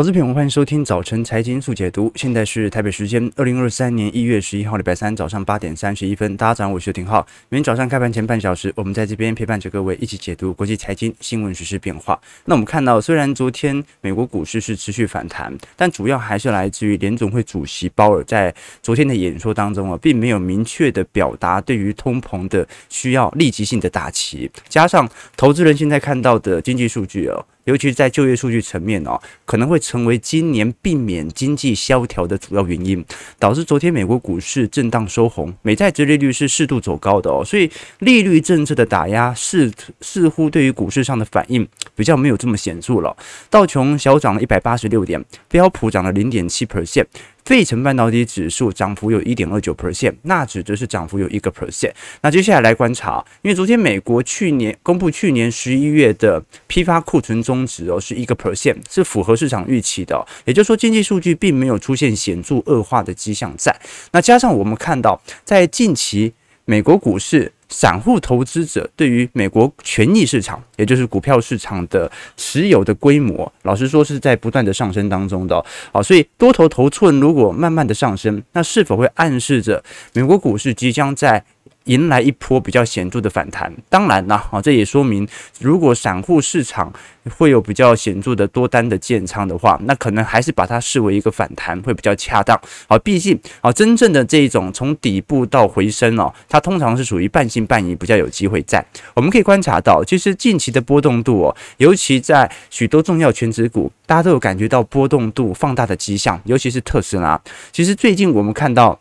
投资朋友，欢迎收听早晨财经速解读。现在是台北时间二零二三年一月十一号礼拜三早上八点三十一分。大家早上好，我是廷浩。每天早上开盘前半小时，我们在这边陪伴着各位一起解读国际财经新闻、时事变化。那我们看到，虽然昨天美国股市是持续反弹，但主要还是来自于联总会主席鲍尔在昨天的演说当中啊，并没有明确的表达对于通膨的需要立即性的打击，加上投资人现在看到的经济数据哦。尤其是在就业数据层面哦，可能会成为今年避免经济萧条的主要原因，导致昨天美国股市震荡收红，美债殖利率是适度走高的哦，所以利率政策的打压似似乎对于股市上的反应比较没有这么显著了。道琼小涨了一百八十六点，标普涨了零点七 percent。费城半导体指数涨幅有一点二九 percent，纳指则是涨幅有一个 percent。那接下来来观察，因为昨天美国去年公布去年十一月的批发库存终值哦，是一个 percent，是符合市场预期的。也就是说，经济数据并没有出现显著恶化的迹象在。那加上我们看到，在近期美国股市。散户投资者对于美国权益市场，也就是股票市场的持有的规模，老实说是在不断的上升当中的。好，所以多头头寸如果慢慢的上升，那是否会暗示着美国股市即将在迎来一波比较显著的反弹，当然啦，啊，这也说明，如果散户市场会有比较显著的多单的建仓的话，那可能还是把它视为一个反弹会比较恰当。好，毕竟啊，真正的这一种从底部到回升哦，它通常是属于半信半疑，比较有机会在。我们可以观察到，其实近期的波动度哦，尤其在许多重要权值股，大家都有感觉到波动度放大的迹象，尤其是特斯拉。其实最近我们看到。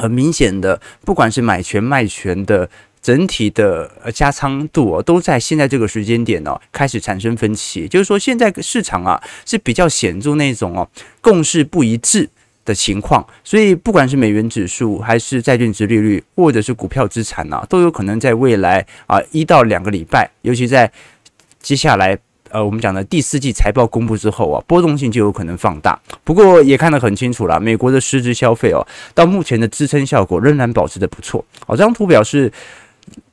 很明显的，不管是买权卖权的整体的呃加仓度哦，都在现在这个时间点哦开始产生分歧。就是说，现在市场啊是比较显著那种哦共识不一致的情况，所以不管是美元指数，还是债券值利率，或者是股票资产啊，都有可能在未来啊一到两个礼拜，尤其在接下来。呃，我们讲的第四季财报公布之后啊，波动性就有可能放大。不过也看得很清楚了，美国的实质消费哦，到目前的支撑效果仍然保持的不错。好，这张图表示。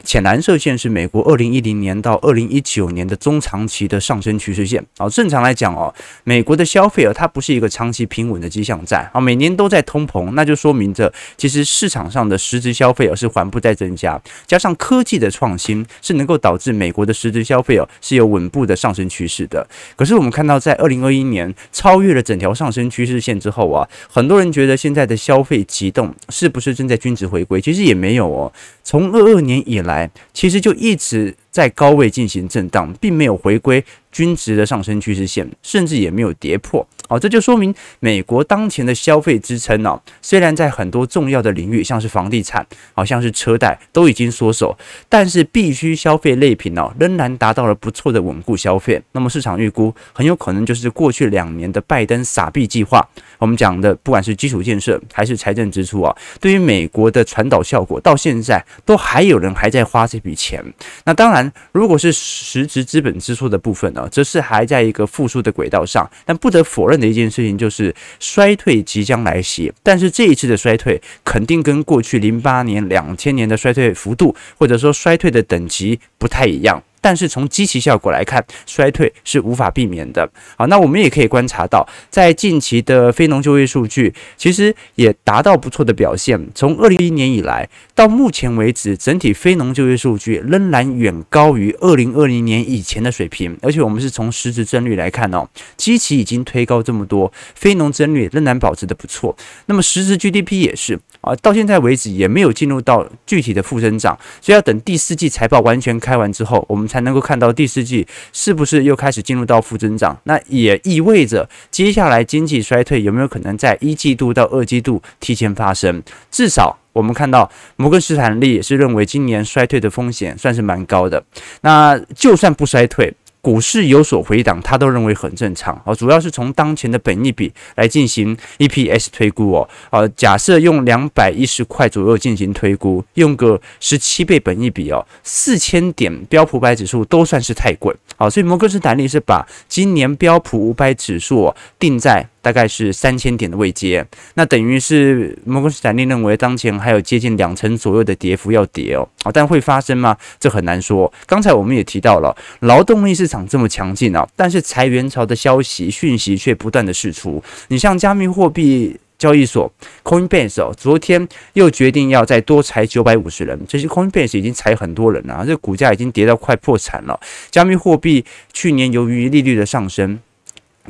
浅蓝色线是美国二零一零年到二零一九年的中长期的上升趋势线啊。正常来讲哦，美国的消费啊，它不是一个长期平稳的迹象在啊，每年都在通膨，那就说明着其实市场上的实质消费啊是缓步在增加，加上科技的创新是能够导致美国的实质消费啊是有稳步的上升趋势的。可是我们看到在二零二一年超越了整条上升趋势线之后啊，很多人觉得现在的消费急动是不是正在均值回归？其实也没有哦，从二二年以来，其实就一直在高位进行震荡，并没有回归。均值的上升趋势线，甚至也没有跌破，哦，这就说明美国当前的消费支撑呢，虽然在很多重要的领域，像是房地产，好像是车贷都已经缩手，但是必须消费类品呢，仍然达到了不错的稳固消费。那么市场预估，很有可能就是过去两年的拜登撒币计划，我们讲的不管是基础建设还是财政支出啊，对于美国的传导效果，到现在都还有人还在花这笔钱。那当然，如果是实质资本支出的部分呢？则是还在一个复苏的轨道上，但不得否认的一件事情就是衰退即将来袭。但是这一次的衰退肯定跟过去零八年、两千年的衰退幅度，或者说衰退的等级不太一样。但是从基期效果来看，衰退是无法避免的。好，那我们也可以观察到，在近期的非农就业数据，其实也达到不错的表现。从二零一一年以来到目前为止，整体非农就业数据仍然远高于二零二零年以前的水平。而且我们是从实质增率来看哦，基期已经推高这么多，非农增率仍然保持得不错。那么实质 GDP 也是啊，到现在为止也没有进入到具体的负增长，所以要等第四季财报完全开完之后，我们才。能够看到第四季是不是又开始进入到负增长，那也意味着接下来经济衰退有没有可能在一季度到二季度提前发生？至少我们看到摩根士丹利也是认为今年衰退的风险算是蛮高的。那就算不衰退。股市有所回档，他都认为很正常哦。主要是从当前的本益比来进行 EPS 推估哦。呃，假设用两百一十块左右进行推估，用个十七倍本益比哦，四千点标普五百指数都算是太贵。好，所以摩根士丹利是把今年标普五百指数定在。大概是三千点的位阶，那等于是摩根士丹利认为当前还有接近两成左右的跌幅要跌哦，啊，但会发生吗？这很难说。刚才我们也提到了，劳动力市场这么强劲啊，但是裁员潮的消息讯息却不断的释出。你像加密货币交易所 Coinbase 哦，昨天又决定要再多裁九百五十人，这些 Coinbase 已经裁很多人了，这股价已经跌到快破产了。加密货币去年由于利率的上升。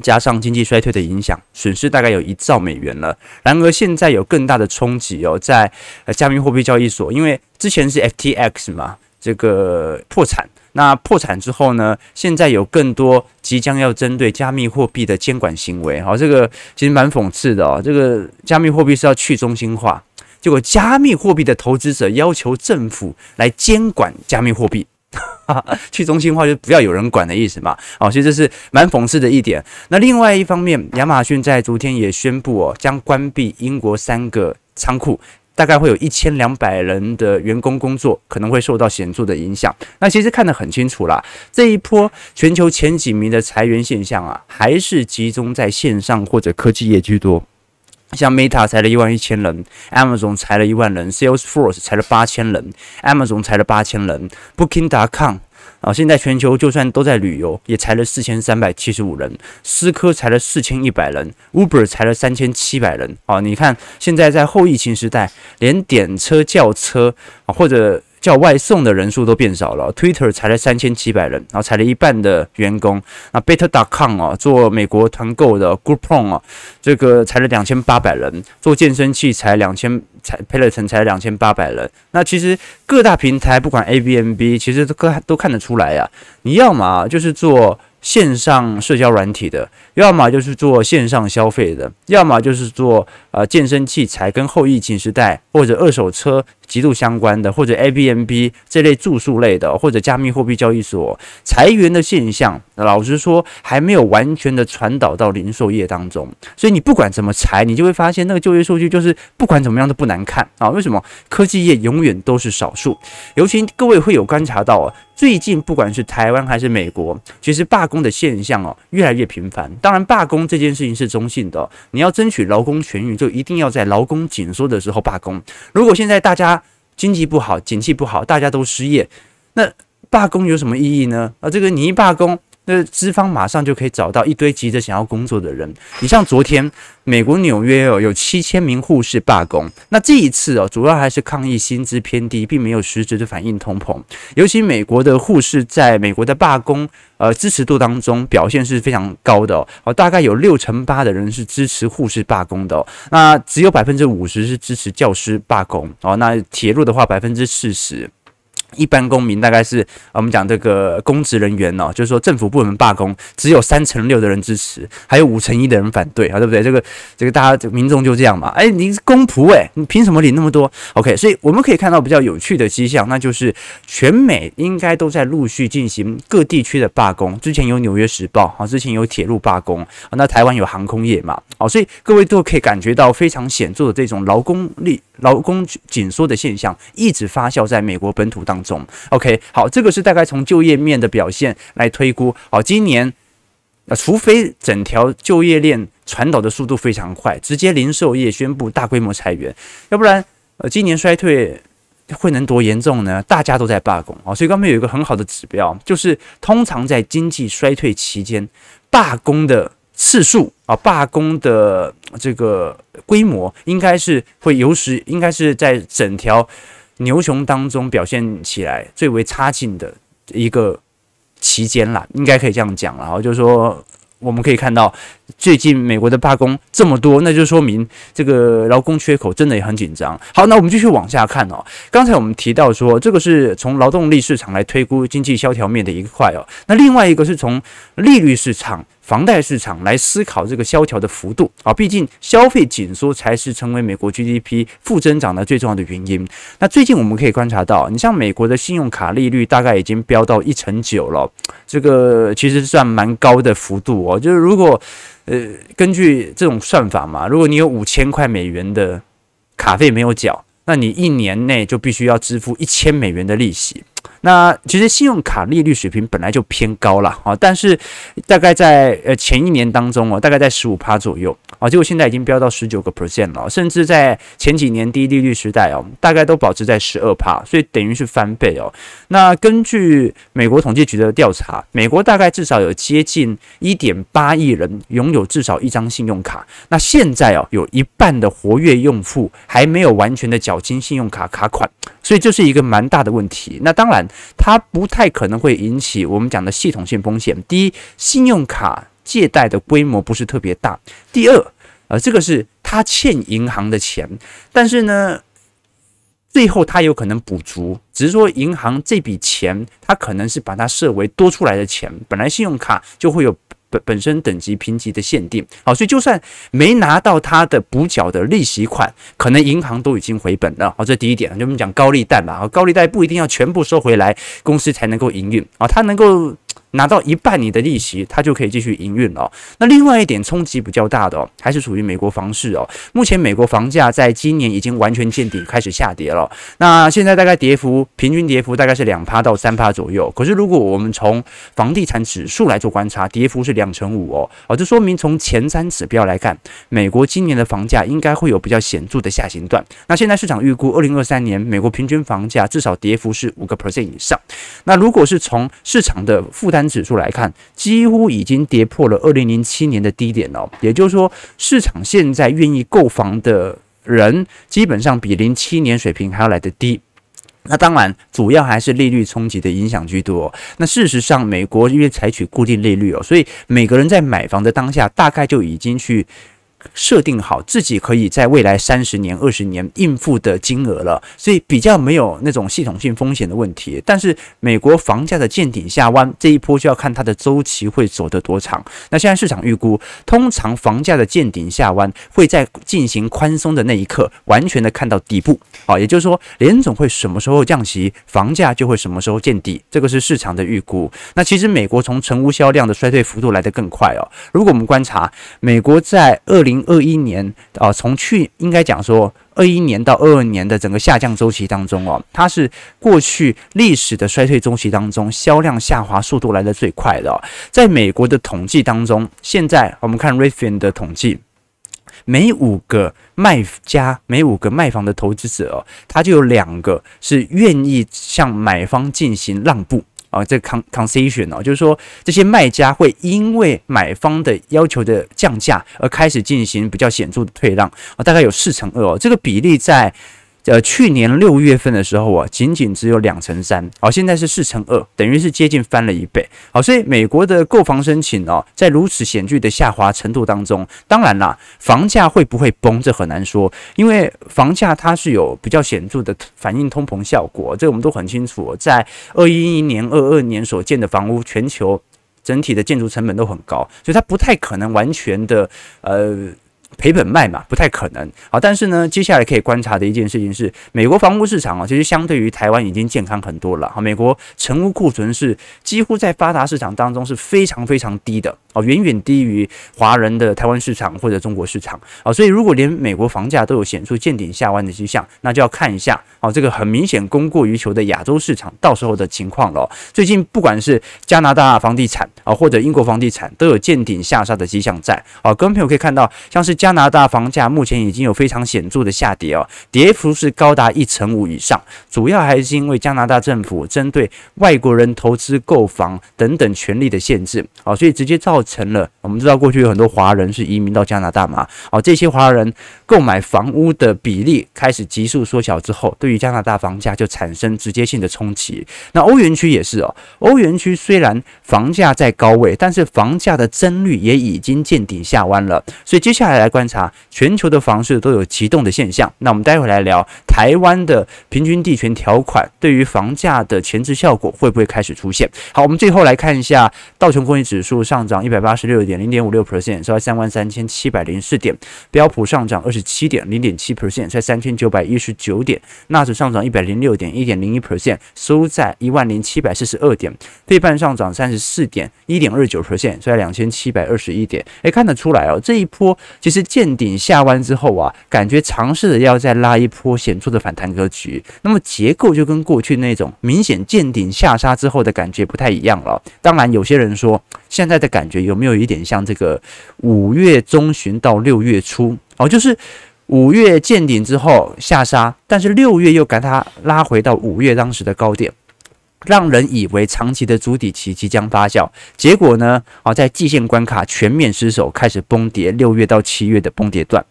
加上经济衰退的影响，损失大概有一兆美元了。然而现在有更大的冲击哦，在加密货币交易所，因为之前是 FTX 嘛，这个破产。那破产之后呢，现在有更多即将要针对加密货币的监管行为。好，这个其实蛮讽刺的哦。这个加密货币是要去中心化，结果加密货币的投资者要求政府来监管加密货币。去中心化就不要有人管的意思嘛，哦，其实这是蛮讽刺的一点。那另外一方面，亚马逊在昨天也宣布哦，将关闭英国三个仓库，大概会有一千两百人的员工工作可能会受到显著的影响。那其实看得很清楚啦，这一波全球前几名的裁员现象啊，还是集中在线上或者科技业居多。像 Meta 裁了一万一千人，Amazon 裁了一万人，Salesforce 裁了八千人，Amazon 裁了八千人，Booking.com 啊，现在全球就算都在旅游，也裁了四千三百七十五人，思科裁了四千一百人，Uber 裁了三千七百人。啊，你看现在在后疫情时代，连点车叫车啊或者。叫外送的人数都变少了，Twitter 裁了三千七百人，然后裁了一半的员工。那 Better.com 啊，做美国团购的 Groupon 啊，这个裁了两千八百人，做健身器材两千，裁 Peloton 裁两千八百人。那其实各大平台不管 A、B、M、B，其实都看都看得出来呀。你要么就是做线上社交软体的，要么就是做线上消费的，要么就是做呃健身器材跟后疫情时代或者二手车。极度相关的，或者 Airbnb 这类住宿类的，或者加密货币交易所裁员的现象，老实说还没有完全的传导到零售业当中。所以你不管怎么裁，你就会发现那个就业数据就是不管怎么样都不难看啊。为什么？科技业永远都是少数。尤其各位会有观察到啊，最近不管是台湾还是美国，其实罢工的现象哦越来越频繁。当然，罢工这件事情是中性的，你要争取劳工权益，一定要在劳工紧缩的时候罢工。如果现在大家经济不好，景气不好，大家都失业，那罢工有什么意义呢？啊，这个你一罢工，那资方马上就可以找到一堆急着想要工作的人。你像昨天美国纽约哦，有七千名护士罢工，那这一次哦，主要还是抗议薪资偏低，并没有实质的反映通膨。尤其美国的护士在美国的罢工呃支持度当中表现是非常高的哦，大概有六成八的人是支持护士罢工的哦，那只有百分之五十是支持教师罢工哦，那铁路的话百分之四十。一般公民大概是我们讲这个公职人员哦，就是说政府部门罢工，只有三成六的人支持，还有五成一的人反对啊，对不对？这个这个大家民众就这样嘛。哎，你是公仆哎，你凭什么领那么多？OK，所以我们可以看到比较有趣的迹象，那就是全美应该都在陆续进行各地区的罢工。之前有纽约时报啊，之前有铁路罢工啊，那台湾有航空业嘛，哦，所以各位都可以感觉到非常显著的这种劳工力。劳工紧缩的现象一直发酵在美国本土当中。OK，好，这个是大概从就业面的表现来推估。好，今年呃，除非整条就业链传导的速度非常快，直接零售业宣布大规模裁员，要不然呃，今年衰退会能多严重呢？大家都在罢工啊，所以刚才有一个很好的指标，就是通常在经济衰退期间罢工的。次数啊，罢工的这个规模应该是会有时，应该是在整条牛熊当中表现起来最为差劲的一个期间啦，应该可以这样讲了。然后就是说，我们可以看到最近美国的罢工这么多，那就说明这个劳工缺口真的也很紧张。好，那我们继续往下看哦。刚才我们提到说，这个是从劳动力市场来推估经济萧条面的一块哦。那另外一个是从利率市场。房贷市场来思考这个萧条的幅度啊，毕竟消费紧缩才是成为美国 GDP 负增长的最重要的原因。那最近我们可以观察到，你像美国的信用卡利率大概已经飙到一成九了，这个其实算蛮高的幅度哦。就是如果呃根据这种算法嘛，如果你有五千块美元的卡费没有缴，那你一年内就必须要支付一千美元的利息。那其实信用卡利率水平本来就偏高了啊，但是大概在呃前一年当中哦，大概在十五趴左右啊，结果现在已经飙到十九个 percent 了，甚至在前几年低利率时代哦，大概都保持在十二趴，所以等于是翻倍哦。那根据美国统计局的调查，美国大概至少有接近一点八亿人拥有至少一张信用卡，那现在哦，有一半的活跃用户还没有完全的缴清信用卡卡款，所以这是一个蛮大的问题。那当然，它不太可能会引起我们讲的系统性风险。第一，信用卡借贷的规模不是特别大；第二，呃，这个是他欠银行的钱，但是呢，最后他有可能补足，只是说银行这笔钱，他可能是把它设为多出来的钱，本来信用卡就会有。本本身等级评级的限定，好，所以就算没拿到他的补缴的利息款，可能银行都已经回本了，好，这第一点，就我们讲高利贷嘛，高利贷不一定要全部收回来，公司才能够营运。啊，它能够。拿到一半你的利息，它就可以继续营运了。那另外一点冲击比较大的哦，还是属于美国房市哦。目前美国房价在今年已经完全见底，开始下跌了。那现在大概跌幅平均跌幅大概是两趴到三趴左右。可是如果我们从房地产指数来做观察，跌幅是两成五哦。哦，这说明从前三指标来看，美国今年的房价应该会有比较显著的下行段。那现在市场预估二零二三年美国平均房价至少跌幅是五个 percent 以上。那如果是从市场的负担单指数来看，几乎已经跌破了二零零七年的低点了。也就是说，市场现在愿意购房的人，基本上比零七年水平还要来得低。那当然，主要还是利率冲击的影响居多。那事实上，美国因为采取固定利率哦，所以每个人在买房的当下，大概就已经去。设定好自己可以在未来三十年、二十年应付的金额了，所以比较没有那种系统性风险的问题。但是美国房价的见顶下弯这一波就要看它的周期会走得多长。那现在市场预估，通常房价的见顶下弯会在进行宽松的那一刻完全的看到底部。好，也就是说，联总会什么时候降息，房价就会什么时候见底，这个是市场的预估。那其实美国从成屋销量的衰退幅度来得更快哦。如果我们观察美国在二零二一年啊，从去应该讲说二一年到二二年的整个下降周期当中哦，它是过去历史的衰退周期当中销量下滑速度来得最快的。在美国的统计当中，现在我们看 Redfin 的统计，每五个卖家，每五个卖房的投资者哦，他就有两个是愿意向买方进行让步。啊，这 con concession 哦，就是说这些卖家会因为买方的要求的降价而开始进行比较显著的退让啊，大概有四成二哦，这个比例在。呃，去年六月份的时候啊，仅仅只有两成三，好，现在是四成二，等于是接近翻了一倍。好，所以美国的购房申请哦，在如此显著的下滑程度当中，当然啦，房价会不会崩，这很难说，因为房价它是有比较显著的反映通膨效果，这我们都很清楚。在二一年、二二年所建的房屋，全球整体的建筑成本都很高，所以它不太可能完全的呃。赔本卖嘛，不太可能。好，但是呢，接下来可以观察的一件事情是，美国房屋市场啊，其实相对于台湾已经健康很多了。好，美国成屋库存是几乎在发达市场当中是非常非常低的哦，远远低于华人的台湾市场或者中国市场。好，所以如果连美国房价都有显著见顶下弯的迹象，那就要看一下哦，这个很明显供过于求的亚洲市场到时候的情况了。最近不管是加拿大房地产啊，或者英国房地产，都有见顶下杀的迹象在。啊，各位朋友可以看到，像是加拿大房价目前已经有非常显著的下跌哦，跌幅是高达一成五以上，主要还是因为加拿大政府针对外国人投资购房等等权利的限制哦，所以直接造成了我们知道过去有很多华人是移民到加拿大嘛，哦，这些华人购买房屋的比例开始急速缩小之后，对于加拿大房价就产生直接性的冲击。那欧元区也是哦，欧元区虽然房价在高位，但是房价的增率也已经见顶下弯了，所以接下来来。观察全球的房市都有急冻的现象，那我们待会来聊台湾的平均地权条款对于房价的前置效果会不会开始出现？好，我们最后来看一下道琼工业指数上涨一百八十六点零点五六 percent，收在三万三千七百零四点；标普上涨二十七点零点七 percent，在三千九百一十九点；纳指上涨一百零六点一点零一 percent，收在一万零七百四十二点；费半上涨三十四点一点二九 percent，收在两千七百二十一点。诶，看得出来哦，这一波其实。见顶下弯之后啊，感觉尝试着要再拉一波显著的反弹格局，那么结构就跟过去那种明显见顶下杀之后的感觉不太一样了。当然，有些人说现在的感觉有没有一点像这个五月中旬到六月初哦，就是五月见顶之后下杀，但是六月又把它拉回到五月当时的高点。让人以为长期的筑底期即将发酵，结果呢？啊，在季线关卡全面失守，开始崩跌。六月到七月的崩跌段，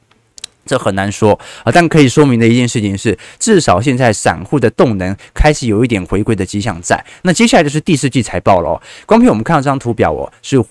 这很难说啊。但可以说明的一件事情是，至少现在散户的动能开始有一点回归的迹象在。那接下来就是第四季财报了哦。光凭我们看到这张图表哦，是。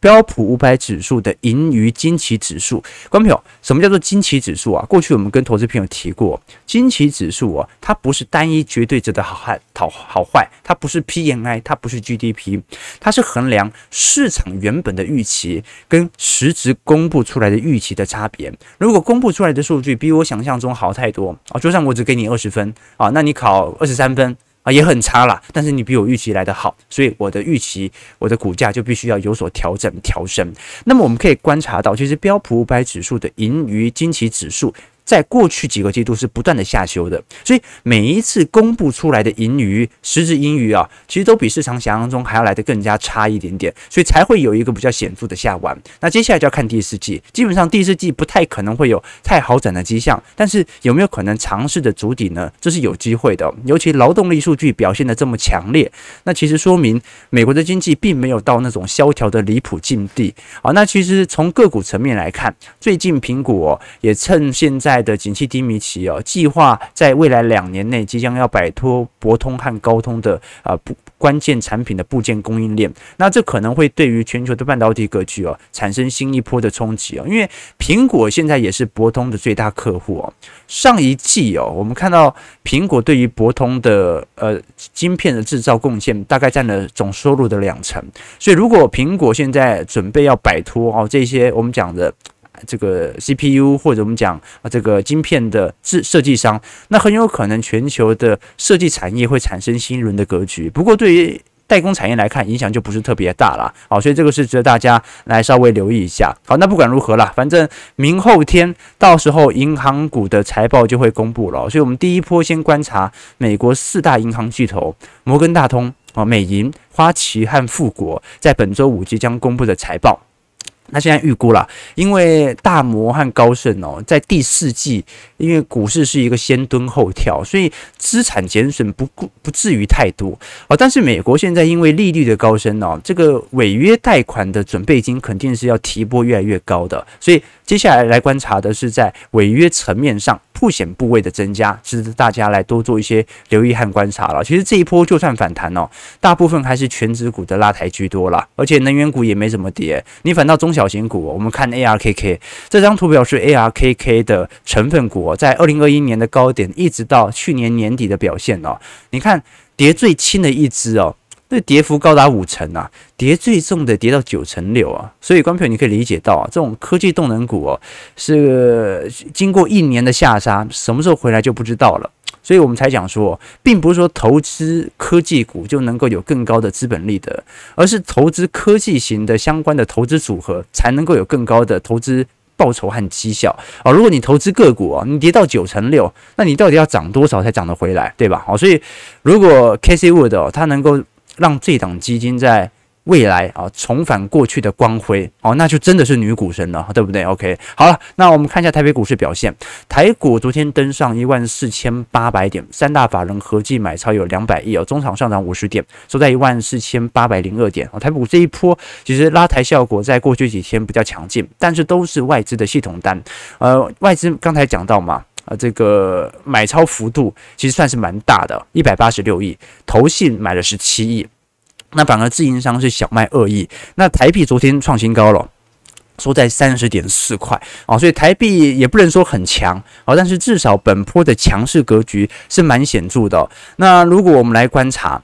标普五百指数的盈余惊奇指数，观众朋友，什么叫做惊奇指数啊？过去我们跟投资朋友提过，惊奇指数啊，它不是单一绝对值的好坏、好好坏，它不是 PMI，它不是 GDP，它是衡量市场原本的预期跟实质公布出来的预期的差别。如果公布出来的数据比我想象中好太多啊，就算我只给你二十分啊，那你考二十三分。啊，也很差啦，但是你比我预期来得好，所以我的预期，我的股价就必须要有所调整调升。那么我们可以观察到，其实标普五百指数的盈余惊奇指数。在过去几个季度是不断的下修的，所以每一次公布出来的盈余，实质盈余啊，其实都比市场想象中还要来得更加差一点点，所以才会有一个比较显著的下弯。那接下来就要看第四季，基本上第四季不太可能会有太好转的迹象，但是有没有可能尝试着筑底呢？这是有机会的，尤其劳动力数据表现的这么强烈，那其实说明美国的经济并没有到那种萧条的离谱境地啊。那其实从个股层面来看，最近苹果也趁现在。的景气低迷期哦，计划在未来两年内即将要摆脱博通和高通的啊不关键产品的部件供应链，那这可能会对于全球的半导体格局哦产生新一波的冲击哦，因为苹果现在也是博通的最大客户哦。上一季哦，我们看到苹果对于博通的呃晶片的制造贡献大概占了总收入的两成，所以如果苹果现在准备要摆脱哦这些我们讲的。这个 CPU 或者我们讲啊，这个晶片的制设计商，那很有可能全球的设计产业会产生新一轮的格局。不过对于代工产业来看，影响就不是特别大了。好，所以这个是值得大家来稍微留意一下。好，那不管如何啦，反正明后天到时候银行股的财报就会公布了。所以我们第一波先观察美国四大银行巨头摩根大通啊、美银、花旗和富国在本周五即将公布的财报。那现在预估了，因为大摩和高盛哦，在第四季，因为股市是一个先蹲后跳，所以资产减损不不至于太多哦。但是美国现在因为利率的高升哦，这个违约贷款的准备金肯定是要提拨越来越高的，所以接下来来观察的是在违约层面上。曝险部位的增加，值得大家来多做一些留意和观察了。其实这一波就算反弹哦，大部分还是全指股的拉抬居多啦，而且能源股也没怎么跌。你反倒中小型股，我们看 ARKK 这张图表是 ARKK 的成分股，在二零二一年的高点一直到去年年底的表现哦。你看跌最轻的一支哦。那跌幅高达五成啊，跌最重的跌到九成六啊，所以观众朋友你可以理解到啊，这种科技动能股哦，是经过一年的下杀，什么时候回来就不知道了，所以我们才讲说，并不是说投资科技股就能够有更高的资本利得，而是投资科技型的相关的投资组合才能够有更高的投资报酬和绩效啊。如果你投资个股啊，你跌到九成六，那你到底要涨多少才涨得回来，对吧？好，所以如果 Cathie Wood 哦，它能够让这档基金在未来啊重返过去的光辉哦，那就真的是女股神了，对不对？OK，好了，那我们看一下台北股市表现。台股昨天登上一万四千八百点，三大法人合计买超有两百亿哦，中场上涨五十点，收在一万四千八百零二点哦。台股这一波其实拉抬效果在过去几天比较强劲，但是都是外资的系统单。呃，外资刚才讲到嘛，啊，这个买超幅度其实算是蛮大的，一百八十六亿，投信买了十七亿。那反而自营商是小卖二亿，那台币昨天创新高了，收在三十点四块啊，所以台币也不能说很强啊，但是至少本波的强势格局是蛮显著的。那如果我们来观察。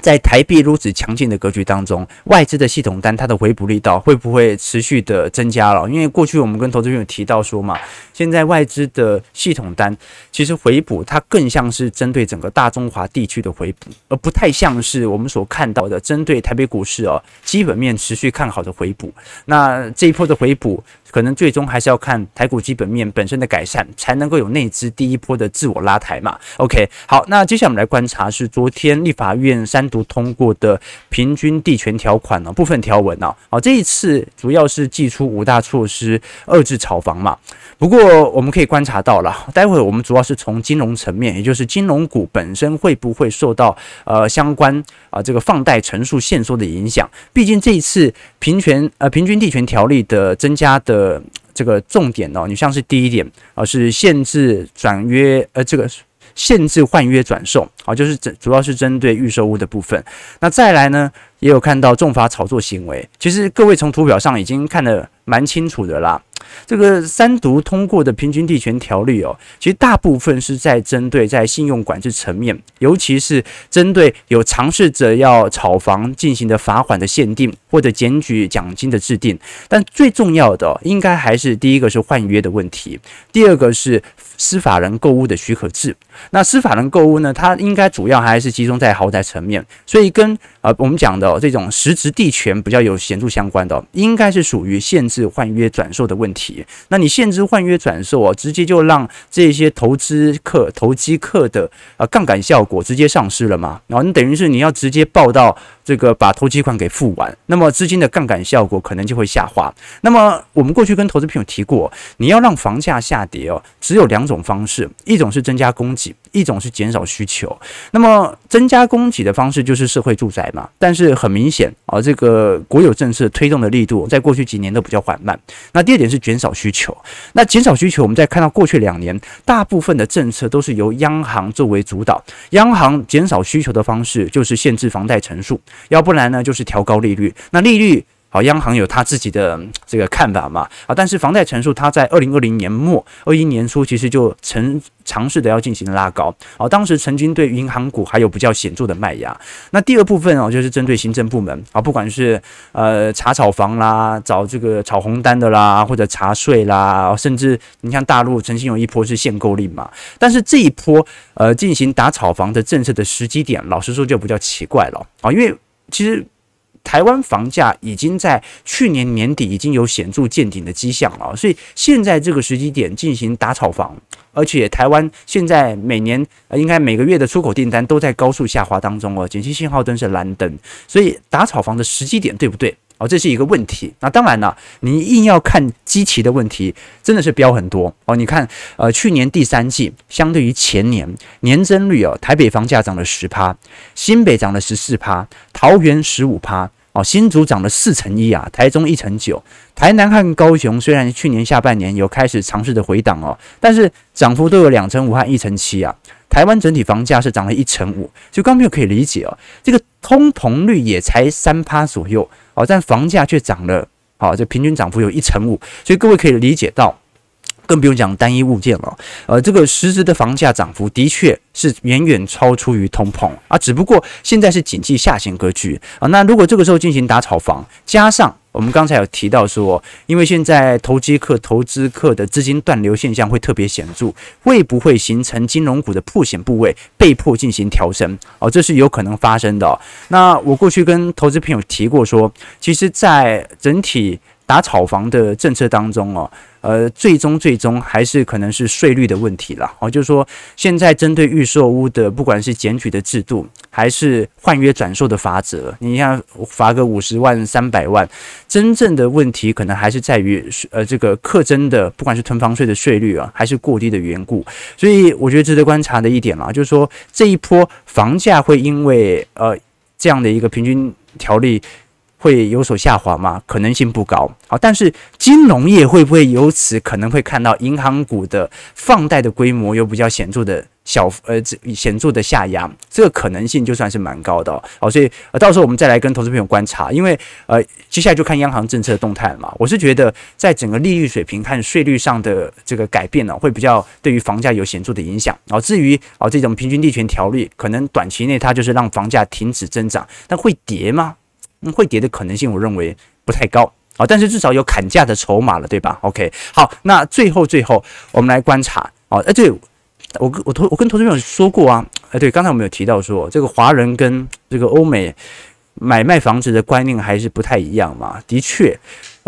在台币如此强劲的格局当中，外资的系统单它的回补力道会不会持续的增加了？因为过去我们跟投资朋友提到说嘛，现在外资的系统单其实回补它更像是针对整个大中华地区的回补，而不太像是我们所看到的针对台北股市哦基本面持续看好的回补。那这一波的回补可能最终还是要看台股基本面本身的改善，才能够有内资第一波的自我拉抬嘛。OK，好，那接下来我们来观察是昨天立法院三读通过的平均地权条款呢部分条文呢，好，这一次主要是祭出五大措施遏制炒房嘛。不过我们可以观察到了，待会我们主要是从金融层面，也就是金融股本身会不会受到呃相关啊这个放贷成数限缩的影响？毕竟这一次平权呃平均地权条例的增加的呃这个重点哦，你像是第一点啊是限制转约呃这个限制换约转售啊，就是主主要是针对预售屋的部分。那再来呢，也有看到重罚炒作行为，其实各位从图表上已经看得蛮清楚的啦。这个三读通过的平均地权条例哦，其实大部分是在针对在信用管制层面，尤其是针对有尝试着要炒房进行的罚款的限定或者检举奖金的制定。但最重要的应该还是第一个是换约的问题，第二个是司法人购物的许可制。那司法人购物呢，它应该主要还是集中在豪宅层面，所以跟呃我们讲的这种实质地权比较有显著相关的，应该是属于限制换约转售的问题。那你限制换约转售啊，直接就让这些投资客、投机客的啊杠杆效果直接丧失了嘛？然后你等于是你要直接报到这个把投机款给付完，那么资金的杠杆效果可能就会下滑。那么我们过去跟投资朋友提过，你要让房价下跌哦，只有两种方式，一种是增加供给。一种是减少需求，那么增加供给的方式就是社会住宅嘛，但是很明显啊，这个国有政策推动的力度在过去几年都比较缓慢。那第二点是减少需求，那减少需求，我们在看到过去两年大部分的政策都是由央行作为主导，央行减少需求的方式就是限制房贷成数，要不然呢就是调高利率，那利率。好，央行有他自己的这个看法嘛？啊，但是房贷成数，它在二零二零年末、二一年初，其实就曾尝试的要进行拉高。啊，当时曾经对银行股还有比较显著的卖压。那第二部分哦，就是针对行政部门啊，不管是呃查炒房啦，找这个炒红单的啦，或者查税啦，甚至你像大陆曾经有一波是限购令嘛。但是这一波呃进行打炒房的政策的时机点，老实说就比较奇怪了啊，因为其实。台湾房价已经在去年年底已经有显著见顶的迹象了，所以现在这个时机点进行打炒房，而且台湾现在每年应该每个月的出口订单都在高速下滑当中哦，景气信号灯是蓝灯，所以打炒房的时机点对不对？哦，这是一个问题。那当然了，你硬要看基期的问题，真的是飙很多哦。你看，呃，去年第三季相对于前年年增率哦，台北房价涨了十趴，新北涨了十四趴，桃园十五趴，哦，新竹涨了四成一啊，台中一成九，台南和高雄虽然去年下半年有开始尝试的回档哦，但是涨幅都有两成五和一成七啊。台湾整体房价是涨了一成五，就刚没有可以理解哦，这个通膨率也才三趴左右好，但房价却涨了，好，这平均涨幅有一成五，所以各位可以理解到，更不用讲单一物件了，呃，这个实质的房价涨幅的确是远远超出于通膨啊，只不过现在是经济下行格局啊，那如果这个时候进行打炒房，加上我们刚才有提到说，因为现在投机客、投资客的资金断流现象会特别显著，会不会形成金融股的破险部位被迫进行调升？哦，这是有可能发生的。那我过去跟投资朋友提过说，其实，在整体打炒房的政策当中哦。呃，最终最终还是可能是税率的问题了哦，就是说现在针对预售屋的，不管是检举的制度，还是换约转售的罚则，你像罚个五十万、三百万，真正的问题可能还是在于呃这个课征的，不管是囤房税的税率啊，还是过低的缘故，所以我觉得值得观察的一点啦，就是说这一波房价会因为呃这样的一个平均条例。会有所下滑吗？可能性不高。好，但是金融业会不会由此可能会看到银行股的放贷的规模有比较显著的小呃显著的下压？这个可能性就算是蛮高的哦。好，所以呃到时候我们再来跟投资朋友观察，因为呃接下来就看央行政策的动态了嘛。我是觉得在整个利率水平和税率上的这个改变呢，会比较对于房价有显著的影响。然后至于啊这种平均地权条例，可能短期内它就是让房价停止增长，但会跌吗？会跌的可能性，我认为不太高啊，但是至少有砍价的筹码了，对吧？OK，好，那最后最后我们来观察啊，哎，对我跟我投我跟投资朋友说过啊，哎，对，刚才我们有提到说，这个华人跟这个欧美买卖房子的观念还是不太一样嘛，的确。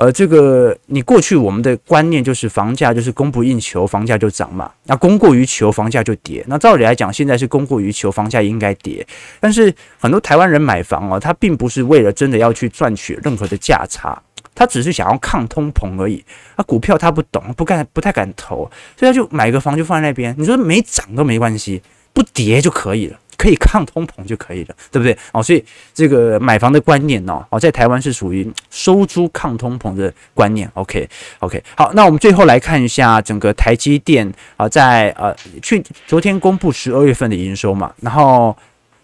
呃，这个你过去我们的观念就是房价就是供不应求，房价就涨嘛。那供过于求，房价就跌。那照理来讲，现在是供过于求，房价应该跌。但是很多台湾人买房哦，他并不是为了真的要去赚取任何的价差，他只是想要抗通膨而已。那股票他不懂，不敢不太敢投，所以他就买个房就放在那边。你说没涨都没关系，不跌就可以了。可以抗通膨就可以了，对不对？哦，所以这个买房的观念哦，哦，在台湾是属于收租抗通膨的观念。OK，OK，好，那我们最后来看一下整个台积电啊，在呃去昨天公布十二月份的营收嘛，然后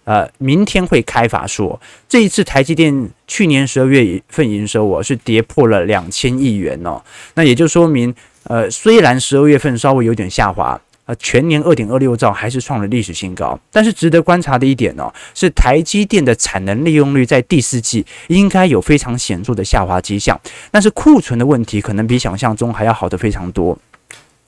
呃明天会开法说，这一次台积电去年十二月份营收我是跌破了两千亿元哦，那也就说明呃虽然十二月份稍微有点下滑。呃，全年二点二六兆还是创了历史新高，但是值得观察的一点哦，是台积电的产能利用率在第四季应该有非常显著的下滑迹象，但是库存的问题可能比想象中还要好得非常多。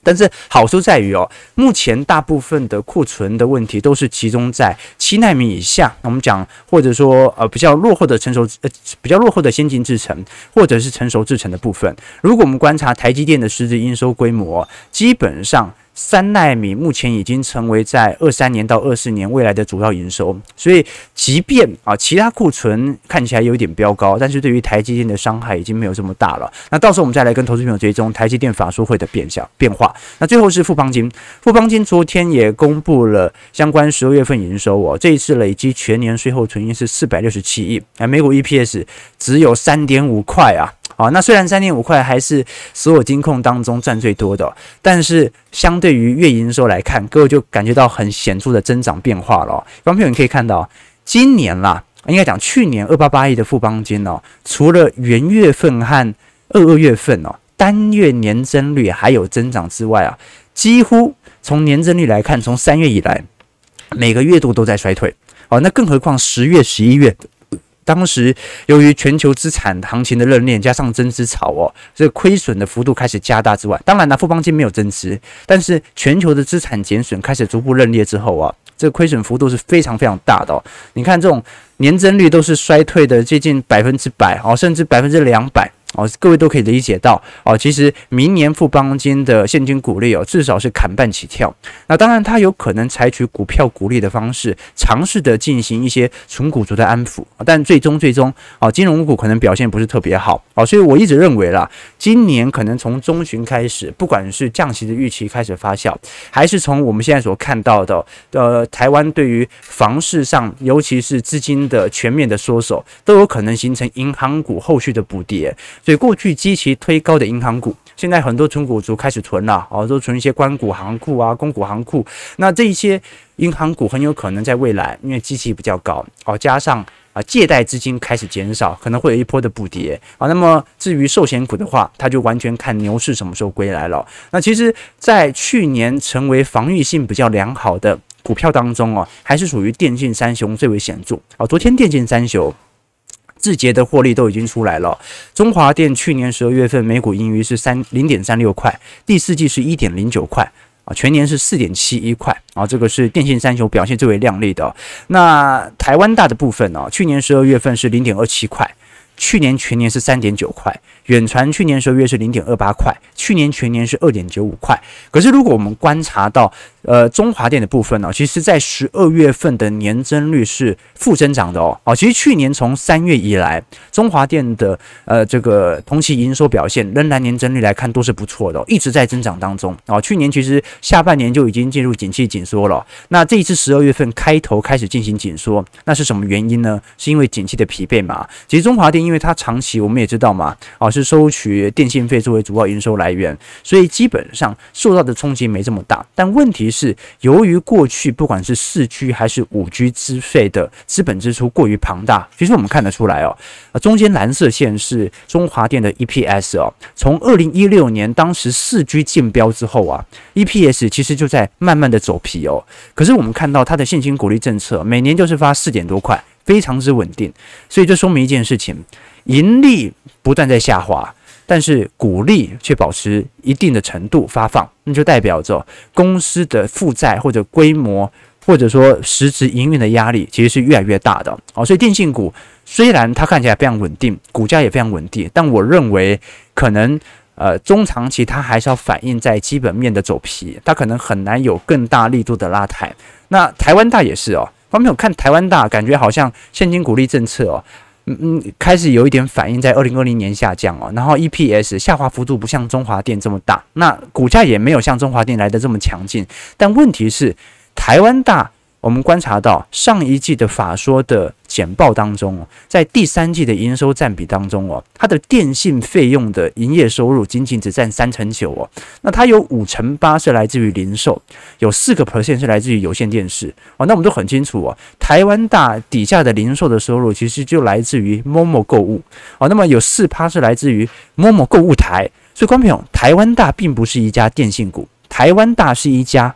但是好处在于哦，目前大部分的库存的问题都是集中在七纳米以下，我们讲或者说呃比较落后的成熟呃比较落后的先进制程或者是成熟制程的部分。如果我们观察台积电的实质应收规模，基本上。三纳米目前已经成为在二三年到二四年未来的主要营收，所以即便啊其他库存看起来有点飙高，但是对于台积电的伤害已经没有这么大了。那到时候我们再来跟投资朋友追踪台积电法说会的变相变化。那最后是富邦金，富邦金昨天也公布了相关十二月份营收哦，这一次累积全年税后存益是四百六十七亿，啊，每股 EPS 只有三点五块啊。好，那虽然三点五块还是所有金控当中赚最多的，但是相对于月营收来看，各位就感觉到很显著的增长变化了。观众朋友，你可以看到，今年啦，应该讲去年二八八亿的富邦金哦，除了元月份和二二月份哦，单月年增率还有增长之外啊，几乎从年增率来看，从三月以来每个月度都在衰退。哦，那更何况十月、十一月。当时由于全球资产行情的热恋，加上增资潮哦，这个亏损的幅度开始加大之外，当然呢，富邦金没有增资，但是全球的资产减损开始逐步认列之后啊，这个亏损幅度是非常非常大的哦。你看这种年增率都是衰退的接近百分之百哦，甚至百分之两百。哦，各位都可以理解到哦，其实明年富邦金的现金股利哦，至少是砍半起跳。那当然，它有可能采取股票股利的方式，尝试的进行一些纯股族的安抚。但最终最终哦，金融股可能表现不是特别好哦，所以我一直认为啦，今年可能从中旬开始，不管是降息的预期开始发酵，还是从我们现在所看到的呃，台湾对于房市上，尤其是资金的全面的缩手，都有可能形成银行股后续的补跌。所以过去积极推高的银行股，现在很多存股族开始囤了，哦，都存一些关股行库啊、公股行库。那这一些银行股很有可能在未来，因为基期比较高，哦，加上啊借贷资金开始减少，可能会有一波的补跌啊。那么至于寿险股的话，它就完全看牛市什么时候归来了。那其实，在去年成为防御性比较良好的股票当中哦，还是属于电竞三雄最为显著。哦，昨天电竞三雄。字节的获利都已经出来了。中华电去年十二月份每股盈余是三零点三六块，第四季是一点零九块啊，全年是四点七一块啊，这个是电信三雄表现最为亮丽的。那台湾大的部分呢，去年十二月份是零点二七块，去年全年是三点九块。远传去年十二月是零点二八块，去年全年是二点九五块。可是如果我们观察到，呃，中华电的部分呢，其实在十二月份的年增率是负增长的哦。哦，其实去年从三月以来，中华电的呃这个同期营收表现仍然年增率来看都是不错的哦，一直在增长当中。哦，去年其实下半年就已经进入景气紧缩了。那这一次十二月份开头开始进行紧缩，那是什么原因呢？是因为景气的疲惫嘛？其实中华电因因为它长期我们也知道嘛，哦是收取电信费作为主要营收来源，所以基本上受到的冲击没这么大。但问题是，由于过去不管是四 G 还是五 G 资费的资本支出过于庞大，其实我们看得出来哦，啊，中间蓝色线是中华电的 EPS 哦，从二零一六年当时四 G 竞标之后啊，EPS 其实就在慢慢的走皮哦。可是我们看到它的现金股利政策，每年就是发四点多块，非常之稳定。所以这说明一件事情，盈利不断在下滑。但是股利却保持一定的程度发放，那就代表着公司的负债或者规模，或者说实质营运的压力其实是越来越大的哦。所以电信股虽然它看起来非常稳定，股价也非常稳定，但我认为可能呃中长期它还是要反映在基本面的走皮，它可能很难有更大力度的拉抬。那台湾大也是哦，方面我看台湾大感觉好像现金股利政策哦。嗯嗯，开始有一点反应，在二零二零年下降哦，然后 EPS 下滑幅度不像中华电这么大，那股价也没有像中华电来的这么强劲，但问题是台湾大。我们观察到上一季的法说的简报当中，在第三季的营收占比当中哦，它的电信费用的营业收入仅仅只占三成九哦，那它有五成八是来自于零售，有四个 percent 是来自于有线电视哦。那我们都很清楚哦，台湾大底下的零售的收入其实就来自于 Momo 购物哦，那么有四趴是来自于 Momo 购物台，所以观众朋友，台湾大并不是一家电信股，台湾大是一家。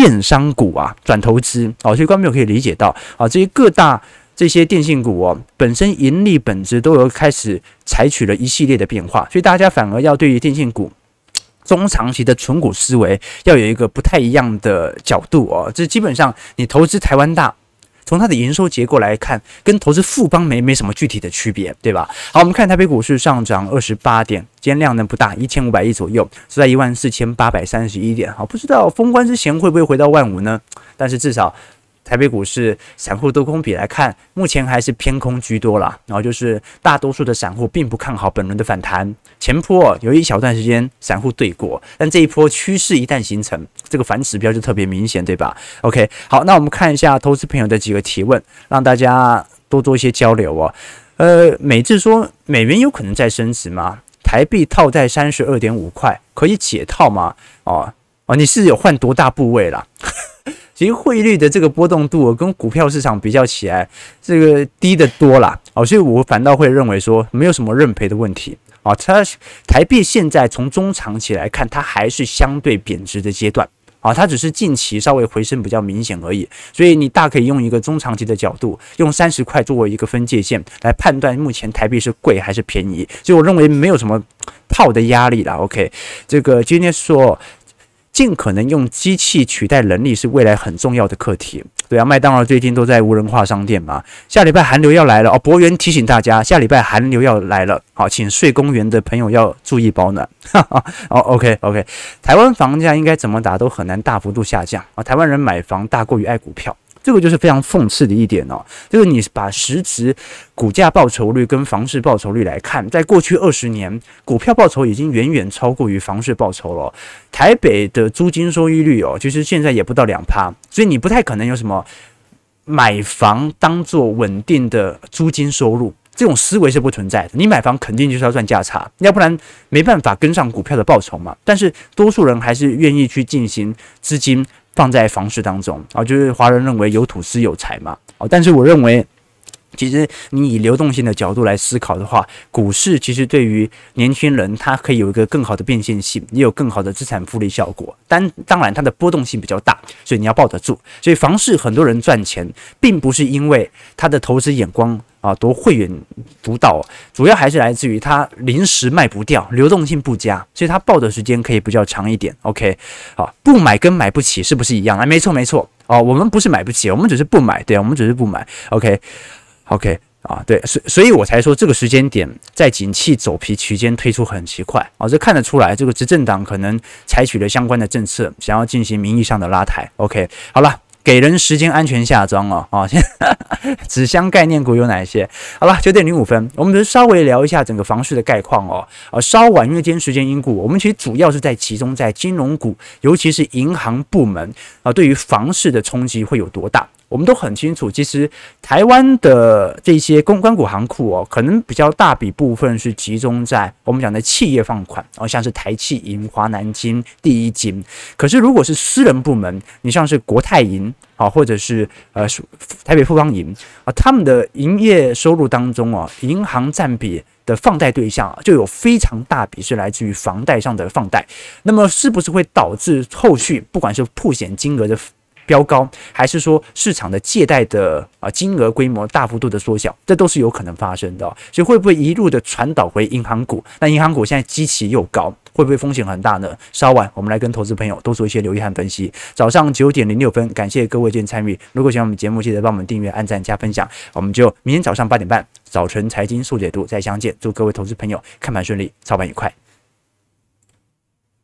电商股啊，转投资哦，所以观众朋友可以理解到啊，这些各大这些电信股哦，本身盈利本质都有开始采取了一系列的变化，所以大家反而要对于电信股中长期的存股思维要有一个不太一样的角度哦，这基本上你投资台湾大。从它的营收结构来看，跟投资富邦没没什么具体的区别，对吧？好，我们看台北股市上涨二十八点，今天量能不大，一千五百亿左右，是在一万四千八百三十一点。好，不知道封关之前会不会回到万五呢？但是至少。台北股市散户多空比来看，目前还是偏空居多啦。然后就是大多数的散户并不看好本轮的反弹。前波有一小段时间散户对过，但这一波趋势一旦形成，这个反指标就特别明显，对吧？OK，好，那我们看一下投资朋友的几个提问，让大家多做一些交流哦。呃，美智说美元有可能再升值吗？台币套在三十二点五块，可以解套吗？哦哦，你是有换多大部位啦？其实汇率的这个波动度跟股票市场比较起来，这个低得多啦。哦，所以我反倒会认为说没有什么认赔的问题啊。它台币现在从中长期来看，它还是相对贬值的阶段啊，它只是近期稍微回升比较明显而已。所以你大可以用一个中长期的角度，用三十块作为一个分界线来判断目前台币是贵还是便宜。所以我认为没有什么套的压力啦。OK，这个今天说。尽可能用机器取代人力是未来很重要的课题。对啊，麦当劳最近都在无人化商店嘛。下礼拜寒流要来了哦，博元提醒大家，下礼拜寒流要来了。好，请睡公园的朋友要注意保暖。哈哈，哦，OK OK，台湾房价应该怎么打都很难大幅度下降啊。台湾人买房大过于爱股票。这个就是非常讽刺的一点哦。这个你把实质股价报酬率跟房市报酬率来看，在过去二十年，股票报酬已经远远超过于房市报酬了。台北的租金收益率哦，其实现在也不到两趴，所以你不太可能有什么买房当做稳定的租金收入，这种思维是不存在的。你买房肯定就是要赚价差，要不然没办法跟上股票的报酬嘛。但是多数人还是愿意去进行资金。放在房市当中啊，就是华人认为有土斯有财嘛，啊，但是我认为，其实你以流动性的角度来思考的话，股市其实对于年轻人，他可以有一个更好的变现性，也有更好的资产复利效果。但当然，它的波动性比较大，所以你要抱得住。所以房市很多人赚钱，并不是因为他的投资眼光。啊，多会员独到，主要还是来自于它临时卖不掉，流动性不佳，所以它报的时间可以比较长一点。OK，好，不买跟买不起是不是一样啊？没错没错，哦，我们不是买不起，我们只是不买，对，我们只是不买。OK，OK，、啊，对，所所以我才说这个时间点在景气走皮区间推出很奇怪啊，这看得出来，这个执政党可能采取了相关的政策，想要进行名义上的拉抬。OK，好了。给人时间安全下装哦，啊，纸箱概念股有哪些？好了，九点零五分，我们就稍微聊一下整个房市的概况哦。啊，稍晚，因为今天时间因故，我们其实主要是在集中在金融股，尤其是银行部门啊，对于房市的冲击会有多大？我们都很清楚，其实台湾的这些公关股行库哦，可能比较大笔部分是集中在我们讲的企业放款，哦，像是台企银、华南金、第一金。可是如果是私人部门，你像是国泰银啊，或者是呃台北富邦银啊，他们的营业收入当中啊，银行占比的放贷对象就有非常大笔是来自于房贷上的放贷。那么是不是会导致后续不管是曝险金额的飙高，还是说市场的借贷的啊金额规模大幅度的缩小，这都是有可能发生的。所以会不会一路的传导回银行股？那银行股现在基期又高，会不会风险很大呢？稍晚我们来跟投资朋友多做一些留意和分析。早上九点零六分，感谢各位今天参与。如果喜欢我们节目，记得帮我们订阅、按赞、加分享。我们就明天早上八点半，早晨财经速解读再相见。祝各位投资朋友看盘顺利，操盘愉快。